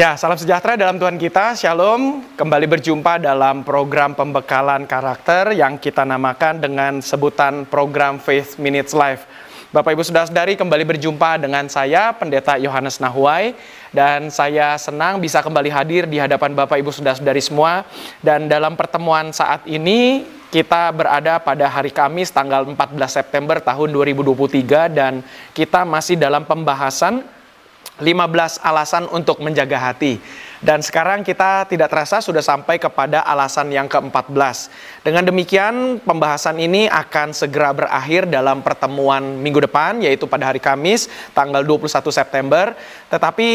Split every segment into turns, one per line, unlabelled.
Ya, salam sejahtera dalam Tuhan kita. Shalom. Kembali berjumpa dalam program pembekalan karakter yang kita namakan dengan sebutan program Faith Minutes Life. Bapak Ibu Saudara-saudari kembali berjumpa dengan saya Pendeta Yohanes Nahuai dan saya senang bisa kembali hadir di hadapan Bapak Ibu Saudara-saudari semua dan dalam pertemuan saat ini kita berada pada hari Kamis tanggal 14 September tahun 2023 dan kita masih dalam pembahasan 15 alasan untuk menjaga hati. Dan sekarang kita tidak terasa sudah sampai kepada alasan yang ke-14. Dengan demikian pembahasan ini akan segera berakhir dalam pertemuan minggu depan yaitu pada hari Kamis tanggal 21 September. Tetapi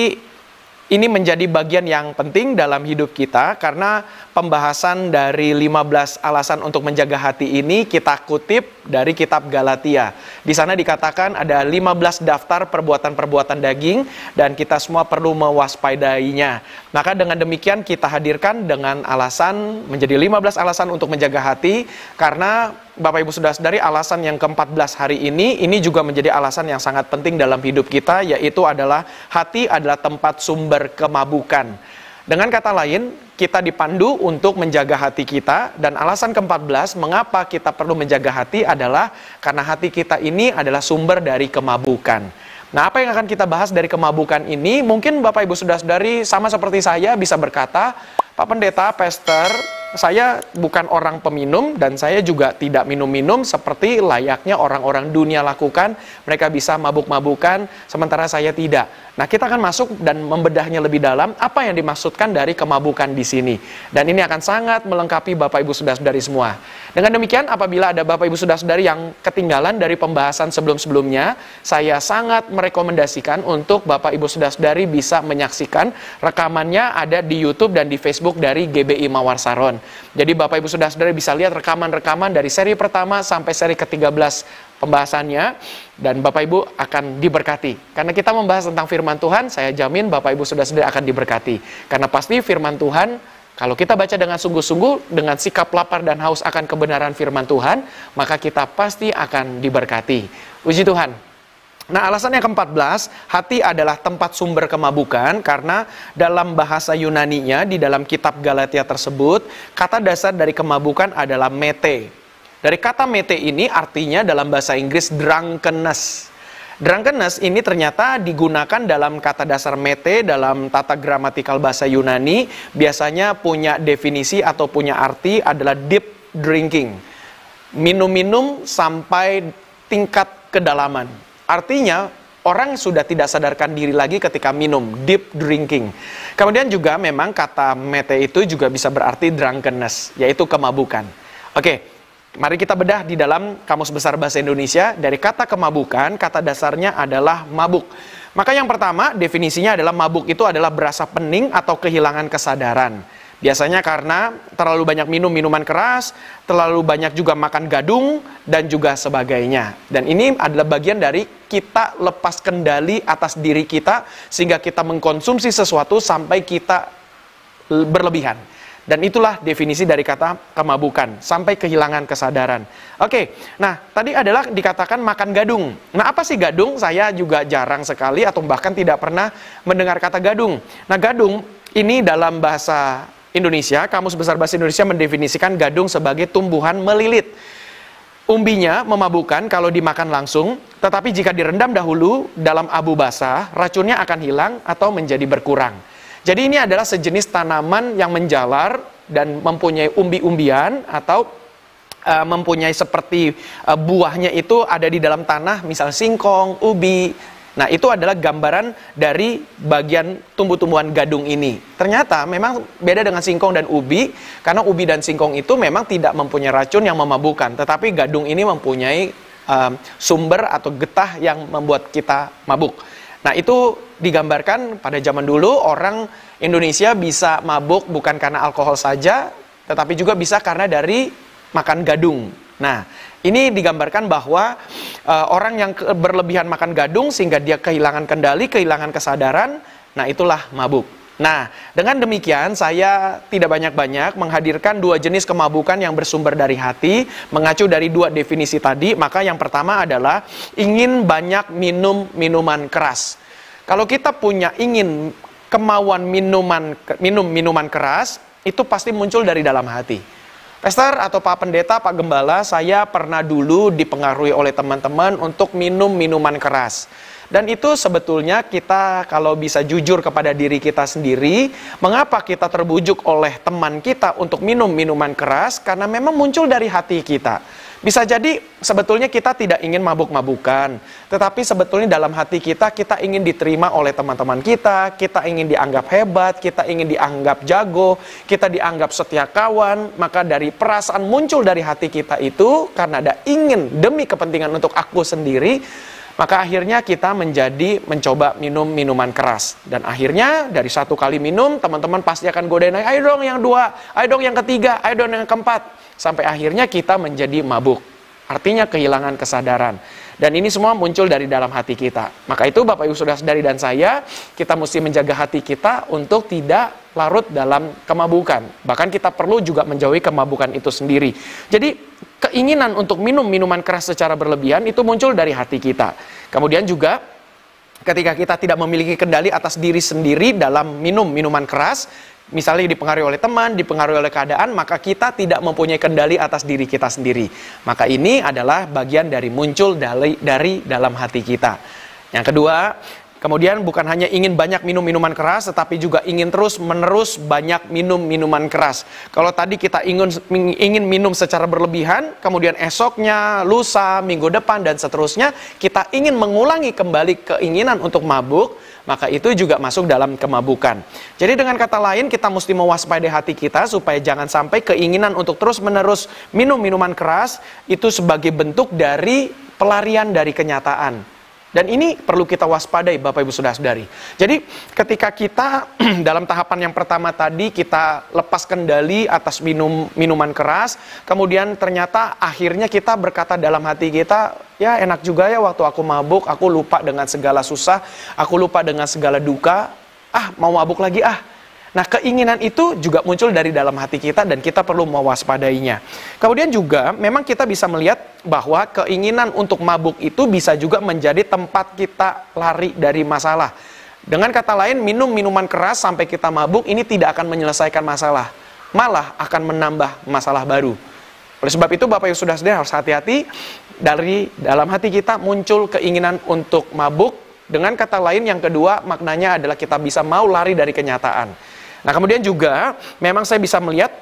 ini menjadi bagian yang penting dalam hidup kita karena pembahasan dari 15 alasan untuk menjaga hati ini kita kutip dari kitab Galatia. Di sana dikatakan ada 15 daftar perbuatan-perbuatan daging dan kita semua perlu mewaspadainya. Maka dengan demikian kita hadirkan dengan alasan menjadi 15 alasan untuk menjaga hati karena Bapak Ibu sudah dari alasan yang ke-14 hari ini, ini juga menjadi alasan yang sangat penting dalam hidup kita, yaitu adalah hati adalah tempat sumber kemabukan. Dengan kata lain, kita dipandu untuk menjaga hati kita, dan alasan ke-14 mengapa kita perlu menjaga hati adalah karena hati kita ini adalah sumber dari kemabukan. Nah, apa yang akan kita bahas dari kemabukan ini? Mungkin Bapak Ibu sudah dari sama seperti saya bisa berkata, Pak Pendeta, Pastor, saya bukan orang peminum dan saya juga tidak minum-minum seperti layaknya orang-orang dunia lakukan. Mereka bisa mabuk-mabukan, sementara saya tidak. Nah, kita akan masuk dan membedahnya lebih dalam apa yang dimaksudkan dari kemabukan di sini. Dan ini akan sangat melengkapi Bapak Ibu Saudara-saudari semua. Dengan demikian, apabila ada Bapak Ibu Saudara-saudari yang ketinggalan dari pembahasan sebelum-sebelumnya, saya sangat merekomendasikan untuk Bapak Ibu Saudara-saudari bisa menyaksikan rekamannya ada di YouTube dan di Facebook dari GBI Mawar Saron. Jadi Bapak Ibu Saudara-saudari bisa lihat rekaman-rekaman dari seri pertama sampai seri ke-13 pembahasannya dan Bapak Ibu akan diberkati. Karena kita membahas tentang firman Tuhan, saya jamin Bapak Ibu sudah sendiri akan diberkati. Karena pasti firman Tuhan kalau kita baca dengan sungguh-sungguh, dengan sikap lapar dan haus akan kebenaran firman Tuhan, maka kita pasti akan diberkati. Puji Tuhan. Nah, alasan yang ke-14, hati adalah tempat sumber kemabukan karena dalam bahasa Yunani-nya di dalam kitab Galatia tersebut, kata dasar dari kemabukan adalah mete. Dari kata mete ini artinya dalam bahasa Inggris drunkenness. Drunkenness ini ternyata digunakan dalam kata dasar mete dalam tata gramatikal bahasa Yunani biasanya punya definisi atau punya arti adalah deep drinking. Minum-minum sampai tingkat kedalaman. Artinya orang sudah tidak sadarkan diri lagi ketika minum, deep drinking. Kemudian juga memang kata mete itu juga bisa berarti drunkenness, yaitu kemabukan. Oke, Mari kita bedah di dalam Kamus Besar Bahasa Indonesia dari kata kemabukan, kata dasarnya adalah mabuk. Maka yang pertama definisinya adalah mabuk itu adalah berasa pening atau kehilangan kesadaran. Biasanya karena terlalu banyak minum minuman keras, terlalu banyak juga makan gadung, dan juga sebagainya. Dan ini adalah bagian dari kita lepas kendali atas diri kita, sehingga kita mengkonsumsi sesuatu sampai kita berlebihan. Dan itulah definisi dari kata kemabukan, sampai kehilangan kesadaran. Oke, nah tadi adalah dikatakan makan gadung. Nah apa sih gadung? Saya juga jarang sekali atau bahkan tidak pernah mendengar kata gadung. Nah gadung ini dalam bahasa Indonesia, Kamus Besar Bahasa Indonesia mendefinisikan gadung sebagai tumbuhan melilit. Umbinya memabukkan kalau dimakan langsung, tetapi jika direndam dahulu dalam abu basah, racunnya akan hilang atau menjadi berkurang. Jadi ini adalah sejenis tanaman yang menjalar dan mempunyai umbi-umbian atau uh, mempunyai seperti uh, buahnya itu ada di dalam tanah, misal singkong, ubi. Nah, itu adalah gambaran dari bagian tumbuh-tumbuhan gadung ini. Ternyata memang beda dengan singkong dan ubi, karena ubi dan singkong itu memang tidak mempunyai racun yang memabukkan, tetapi gadung ini mempunyai uh, sumber atau getah yang membuat kita mabuk. Nah, itu digambarkan pada zaman dulu orang Indonesia bisa mabuk bukan karena alkohol saja, tetapi juga bisa karena dari makan gadung. Nah, ini digambarkan bahwa uh, orang yang berlebihan makan gadung sehingga dia kehilangan kendali, kehilangan kesadaran, nah itulah mabuk. Nah, dengan demikian saya tidak banyak-banyak menghadirkan dua jenis kemabukan yang bersumber dari hati, mengacu dari dua definisi tadi. Maka yang pertama adalah ingin banyak minum minuman keras. Kalau kita punya ingin kemauan minuman minum minuman keras itu pasti muncul dari dalam hati. Pastor atau Pak Pendeta, Pak Gembala, saya pernah dulu dipengaruhi oleh teman-teman untuk minum minuman keras. Dan itu sebetulnya kita kalau bisa jujur kepada diri kita sendiri, mengapa kita terbujuk oleh teman kita untuk minum minuman keras? Karena memang muncul dari hati kita. Bisa jadi sebetulnya kita tidak ingin mabuk-mabukan, tetapi sebetulnya dalam hati kita kita ingin diterima oleh teman-teman kita, kita ingin dianggap hebat, kita ingin dianggap jago, kita dianggap setia kawan, maka dari perasaan muncul dari hati kita itu karena ada ingin demi kepentingan untuk aku sendiri, maka akhirnya kita menjadi mencoba minum minuman keras. Dan akhirnya dari satu kali minum, teman-teman pasti akan godain, ayo dong yang dua, ayo dong yang ketiga, ayo dong yang keempat. Sampai akhirnya kita menjadi mabuk. Artinya kehilangan kesadaran. Dan ini semua muncul dari dalam hati kita. Maka itu Bapak Ibu Saudara dari dan saya, kita mesti menjaga hati kita untuk tidak larut dalam kemabukan. Bahkan kita perlu juga menjauhi kemabukan itu sendiri. Jadi keinginan untuk minum minuman keras secara berlebihan itu muncul dari hati kita. Kemudian juga ketika kita tidak memiliki kendali atas diri sendiri dalam minum minuman keras, misalnya dipengaruhi oleh teman, dipengaruhi oleh keadaan, maka kita tidak mempunyai kendali atas diri kita sendiri. Maka ini adalah bagian dari muncul dari, dari dalam hati kita. Yang kedua, Kemudian bukan hanya ingin banyak minum minuman keras, tetapi juga ingin terus menerus banyak minum minuman keras. Kalau tadi kita ingin ingin minum secara berlebihan, kemudian esoknya, lusa, minggu depan dan seterusnya, kita ingin mengulangi kembali keinginan untuk mabuk, maka itu juga masuk dalam kemabukan. Jadi dengan kata lain kita mesti mewaspadai hati kita supaya jangan sampai keinginan untuk terus-menerus minum minuman keras itu sebagai bentuk dari pelarian dari kenyataan. Dan ini perlu kita waspadai Bapak Ibu Saudara-saudari. Jadi ketika kita dalam tahapan yang pertama tadi kita lepas kendali atas minum minuman keras, kemudian ternyata akhirnya kita berkata dalam hati kita, ya enak juga ya waktu aku mabuk, aku lupa dengan segala susah, aku lupa dengan segala duka, ah mau mabuk lagi ah Nah, keinginan itu juga muncul dari dalam hati kita dan kita perlu mewaspadainya. Kemudian juga memang kita bisa melihat bahwa keinginan untuk mabuk itu bisa juga menjadi tempat kita lari dari masalah. Dengan kata lain, minum minuman keras sampai kita mabuk ini tidak akan menyelesaikan masalah, malah akan menambah masalah baru. Oleh sebab itu Bapak yang sudah sedih harus hati-hati dari dalam hati kita muncul keinginan untuk mabuk. Dengan kata lain yang kedua maknanya adalah kita bisa mau lari dari kenyataan. Nah, kemudian juga memang saya bisa melihat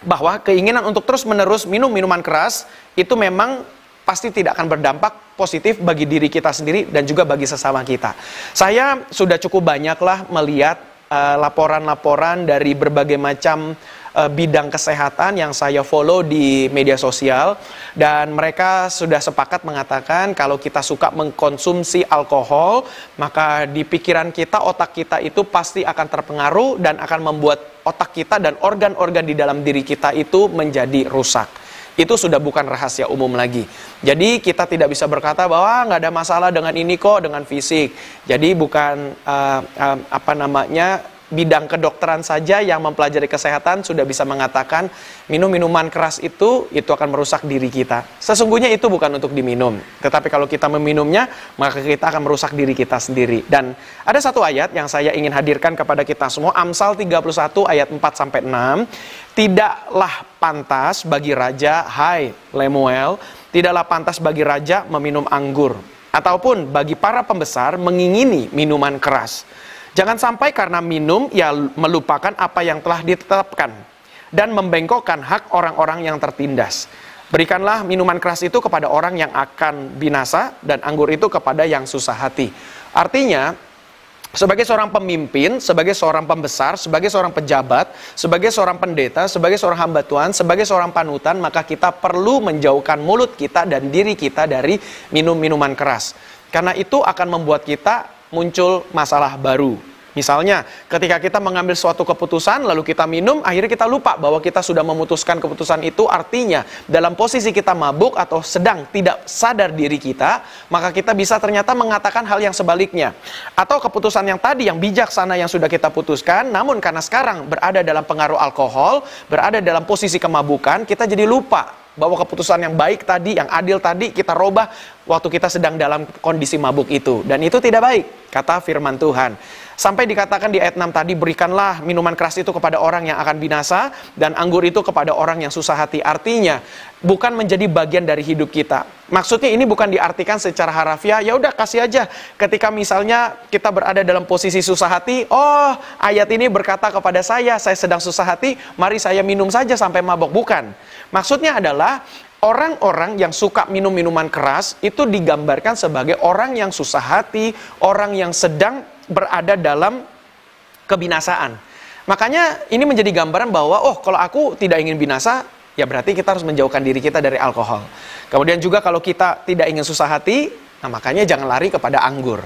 bahwa keinginan untuk terus-menerus minum minuman keras itu memang pasti tidak akan berdampak positif bagi diri kita sendiri dan juga bagi sesama kita. Saya sudah cukup banyaklah melihat eh, laporan-laporan uh, dari berbagai macam uh, bidang kesehatan yang saya follow di media sosial dan mereka sudah sepakat mengatakan kalau kita suka mengkonsumsi alkohol maka di pikiran kita otak kita itu pasti akan terpengaruh dan akan membuat otak kita dan organ-organ di dalam diri kita itu menjadi rusak itu sudah bukan rahasia umum lagi. Jadi kita tidak bisa berkata bahwa nggak ada masalah dengan ini kok dengan fisik. Jadi bukan uh, uh, apa namanya bidang kedokteran saja yang mempelajari kesehatan sudah bisa mengatakan minum minuman keras itu itu akan merusak diri kita. Sesungguhnya itu bukan untuk diminum, tetapi kalau kita meminumnya maka kita akan merusak diri kita sendiri. Dan ada satu ayat yang saya ingin hadirkan kepada kita semua Amsal 31 ayat 4 sampai 6. Tidaklah pantas bagi raja, hai Lemuel, tidaklah pantas bagi raja meminum anggur ataupun bagi para pembesar mengingini minuman keras Jangan sampai karena minum ia melupakan apa yang telah ditetapkan dan membengkokkan hak orang-orang yang tertindas. Berikanlah minuman keras itu kepada orang yang akan binasa dan anggur itu kepada yang susah hati. Artinya, sebagai seorang pemimpin, sebagai seorang pembesar, sebagai seorang pejabat, sebagai seorang pendeta, sebagai seorang hamba Tuhan, sebagai seorang panutan, maka kita perlu menjauhkan mulut kita dan diri kita dari minum minuman keras. Karena itu akan membuat kita muncul masalah baru. Misalnya, ketika kita mengambil suatu keputusan, lalu kita minum, akhirnya kita lupa bahwa kita sudah memutuskan keputusan itu. Artinya, dalam posisi kita mabuk atau sedang tidak sadar diri kita, maka kita bisa ternyata mengatakan hal yang sebaliknya. Atau keputusan yang tadi, yang bijaksana yang sudah kita putuskan, namun karena sekarang berada dalam pengaruh alkohol, berada dalam posisi kemabukan, kita jadi lupa bahwa keputusan yang baik tadi, yang adil tadi kita robah waktu kita sedang dalam kondisi mabuk itu dan itu tidak baik kata firman Tuhan. Sampai dikatakan di ayat 6 tadi, berikanlah minuman keras itu kepada orang yang akan binasa, dan anggur itu kepada orang yang susah hati. Artinya, bukan menjadi bagian dari hidup kita. Maksudnya ini bukan diartikan secara harafiah, ya udah kasih aja. Ketika misalnya kita berada dalam posisi susah hati, oh ayat ini berkata kepada saya, saya sedang susah hati, mari saya minum saja sampai mabok. Bukan. Maksudnya adalah orang-orang yang suka minum minuman keras itu digambarkan sebagai orang yang susah hati, orang yang sedang berada dalam kebinasaan. Makanya ini menjadi gambaran bahwa oh kalau aku tidak ingin binasa, ya berarti kita harus menjauhkan diri kita dari alkohol. Kemudian juga kalau kita tidak ingin susah hati, nah makanya jangan lari kepada anggur.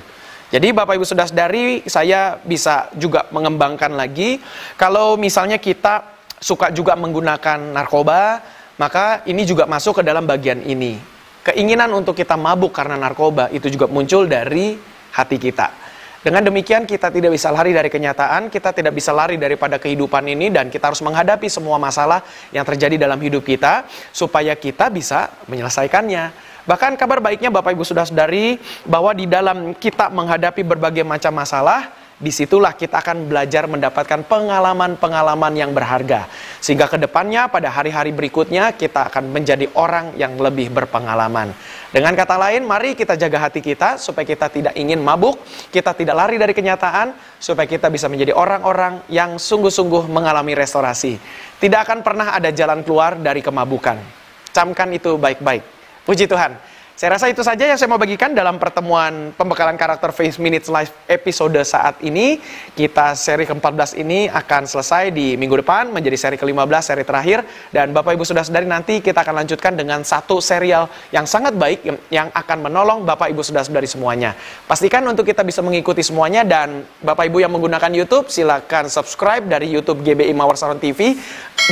Jadi Bapak Ibu sudah dari saya bisa juga mengembangkan lagi kalau misalnya kita suka juga menggunakan narkoba, maka ini juga masuk ke dalam bagian ini. Keinginan untuk kita mabuk karena narkoba itu juga muncul dari hati kita. Dengan demikian kita tidak bisa lari dari kenyataan, kita tidak bisa lari daripada kehidupan ini dan kita harus menghadapi semua masalah yang terjadi dalam hidup kita supaya kita bisa menyelesaikannya. Bahkan kabar baiknya Bapak Ibu sudah sadari bahwa di dalam kita menghadapi berbagai macam masalah, di situlah kita akan belajar mendapatkan pengalaman-pengalaman yang berharga. Sehingga ke depannya pada hari-hari berikutnya kita akan menjadi orang yang lebih berpengalaman. Dengan kata lain, mari kita jaga hati kita supaya kita tidak ingin mabuk, kita tidak lari dari kenyataan, supaya kita bisa menjadi orang-orang yang sungguh-sungguh mengalami restorasi. Tidak akan pernah ada jalan keluar dari kemabukan. Camkan itu baik-baik. Puji Tuhan. Saya rasa itu saja yang saya mau bagikan dalam pertemuan pembekalan karakter Face Minutes Live episode saat ini. Kita seri ke-14 ini akan selesai di minggu depan menjadi seri ke-15, seri terakhir. Dan Bapak Ibu sudah sadari nanti kita akan lanjutkan dengan satu serial yang sangat baik yang akan menolong Bapak Ibu sudah sadari semuanya. Pastikan untuk kita bisa mengikuti semuanya dan Bapak Ibu yang menggunakan YouTube silakan subscribe dari YouTube GBI Mawar Saron TV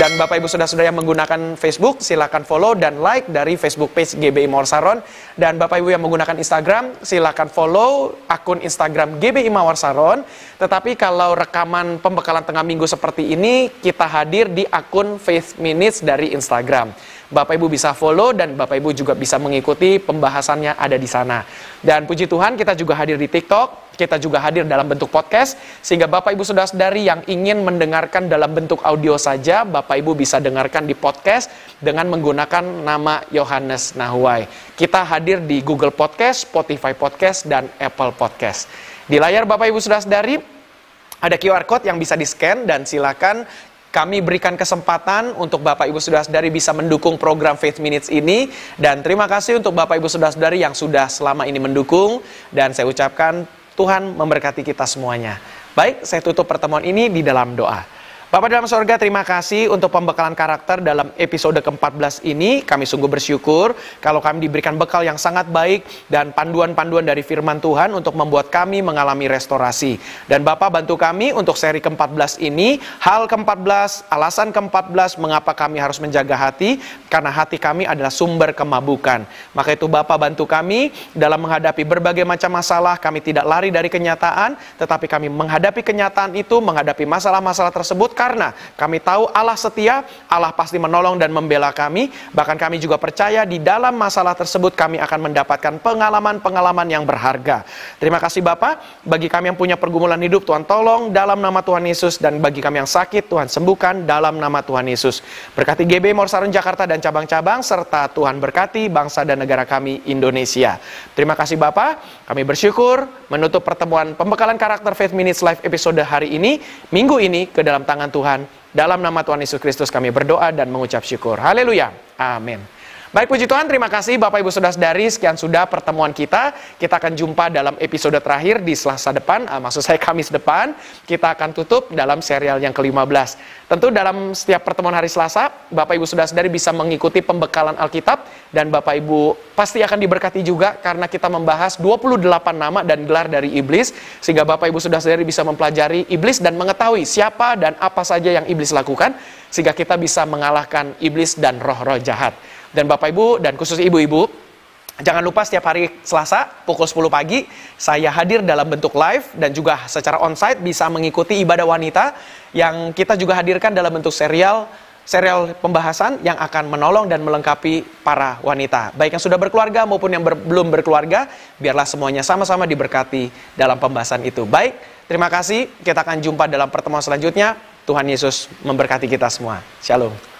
dan Bapak Ibu sudah sudah yang menggunakan Facebook silakan follow dan like dari Facebook page GBI Mawar Saron dan Bapak Ibu yang menggunakan Instagram, silakan follow akun Instagram GBI Mawar Saron. Tetapi kalau rekaman pembekalan tengah minggu seperti ini, kita hadir di akun Faith Minutes dari Instagram. Bapak Ibu bisa follow dan Bapak Ibu juga bisa mengikuti pembahasannya ada di sana. Dan puji Tuhan kita juga hadir di TikTok, kita juga hadir dalam bentuk podcast sehingga Bapak Ibu sudah dari yang ingin mendengarkan dalam bentuk audio saja, Bapak Ibu bisa dengarkan di podcast dengan menggunakan nama Yohanes Nahuai. Kita hadir di Google Podcast, Spotify Podcast dan Apple Podcast. Di layar Bapak Ibu sudah dari ada QR code yang bisa di-scan dan silakan kami berikan kesempatan untuk Bapak Ibu Saudara-saudari bisa mendukung program Faith Minutes ini dan terima kasih untuk Bapak Ibu Saudara-saudari yang sudah selama ini mendukung dan saya ucapkan Tuhan memberkati kita semuanya. Baik, saya tutup pertemuan ini di dalam doa. Bapak dalam sorga, terima kasih untuk pembekalan karakter dalam episode ke-14 ini. Kami sungguh bersyukur kalau kami diberikan bekal yang sangat baik dan panduan-panduan dari firman Tuhan untuk membuat kami mengalami restorasi. Dan Bapak bantu kami untuk seri ke-14 ini, hal ke-14, alasan ke-14 mengapa kami harus menjaga hati, karena hati kami adalah sumber kemabukan. Maka itu Bapak bantu kami dalam menghadapi berbagai macam masalah, kami tidak lari dari kenyataan, tetapi kami menghadapi kenyataan itu, menghadapi masalah-masalah tersebut, karena kami tahu Allah setia, Allah pasti menolong dan membela kami. Bahkan kami juga percaya di dalam masalah tersebut kami akan mendapatkan pengalaman-pengalaman yang berharga. Terima kasih Bapak, bagi kami yang punya pergumulan hidup, Tuhan tolong dalam nama Tuhan Yesus. Dan bagi kami yang sakit, Tuhan sembuhkan dalam nama Tuhan Yesus. Berkati GB Morsaron Jakarta dan cabang-cabang, serta Tuhan berkati bangsa dan negara kami Indonesia. Terima kasih Bapak, kami bersyukur menutup pertemuan pembekalan karakter Faith Minutes Live episode hari ini, minggu ini ke dalam tangan Tuhan. Dalam nama Tuhan Yesus Kristus kami berdoa dan mengucap syukur. Haleluya. Amin. Baik puji Tuhan, terima kasih Bapak Ibu Saudara dari sekian sudah pertemuan kita. Kita akan jumpa dalam episode terakhir di Selasa depan, uh, maksud saya Kamis depan. Kita akan tutup dalam serial yang ke-15. Tentu dalam setiap pertemuan hari Selasa, Bapak Ibu Saudara dari bisa mengikuti pembekalan Alkitab dan Bapak Ibu pasti akan diberkati juga karena kita membahas 28 nama dan gelar dari iblis sehingga Bapak Ibu Saudara dari bisa mempelajari iblis dan mengetahui siapa dan apa saja yang iblis lakukan sehingga kita bisa mengalahkan iblis dan roh-roh jahat. Dan Bapak Ibu dan khusus Ibu-Ibu, jangan lupa setiap hari Selasa pukul 10 pagi saya hadir dalam bentuk live dan juga secara onsite bisa mengikuti ibadah wanita yang kita juga hadirkan dalam bentuk serial serial pembahasan yang akan menolong dan melengkapi para wanita. Baik yang sudah berkeluarga maupun yang ber, belum berkeluarga, biarlah semuanya sama-sama diberkati dalam pembahasan itu. Baik, Terima kasih. Kita akan jumpa dalam pertemuan selanjutnya. Tuhan Yesus memberkati kita semua. Shalom.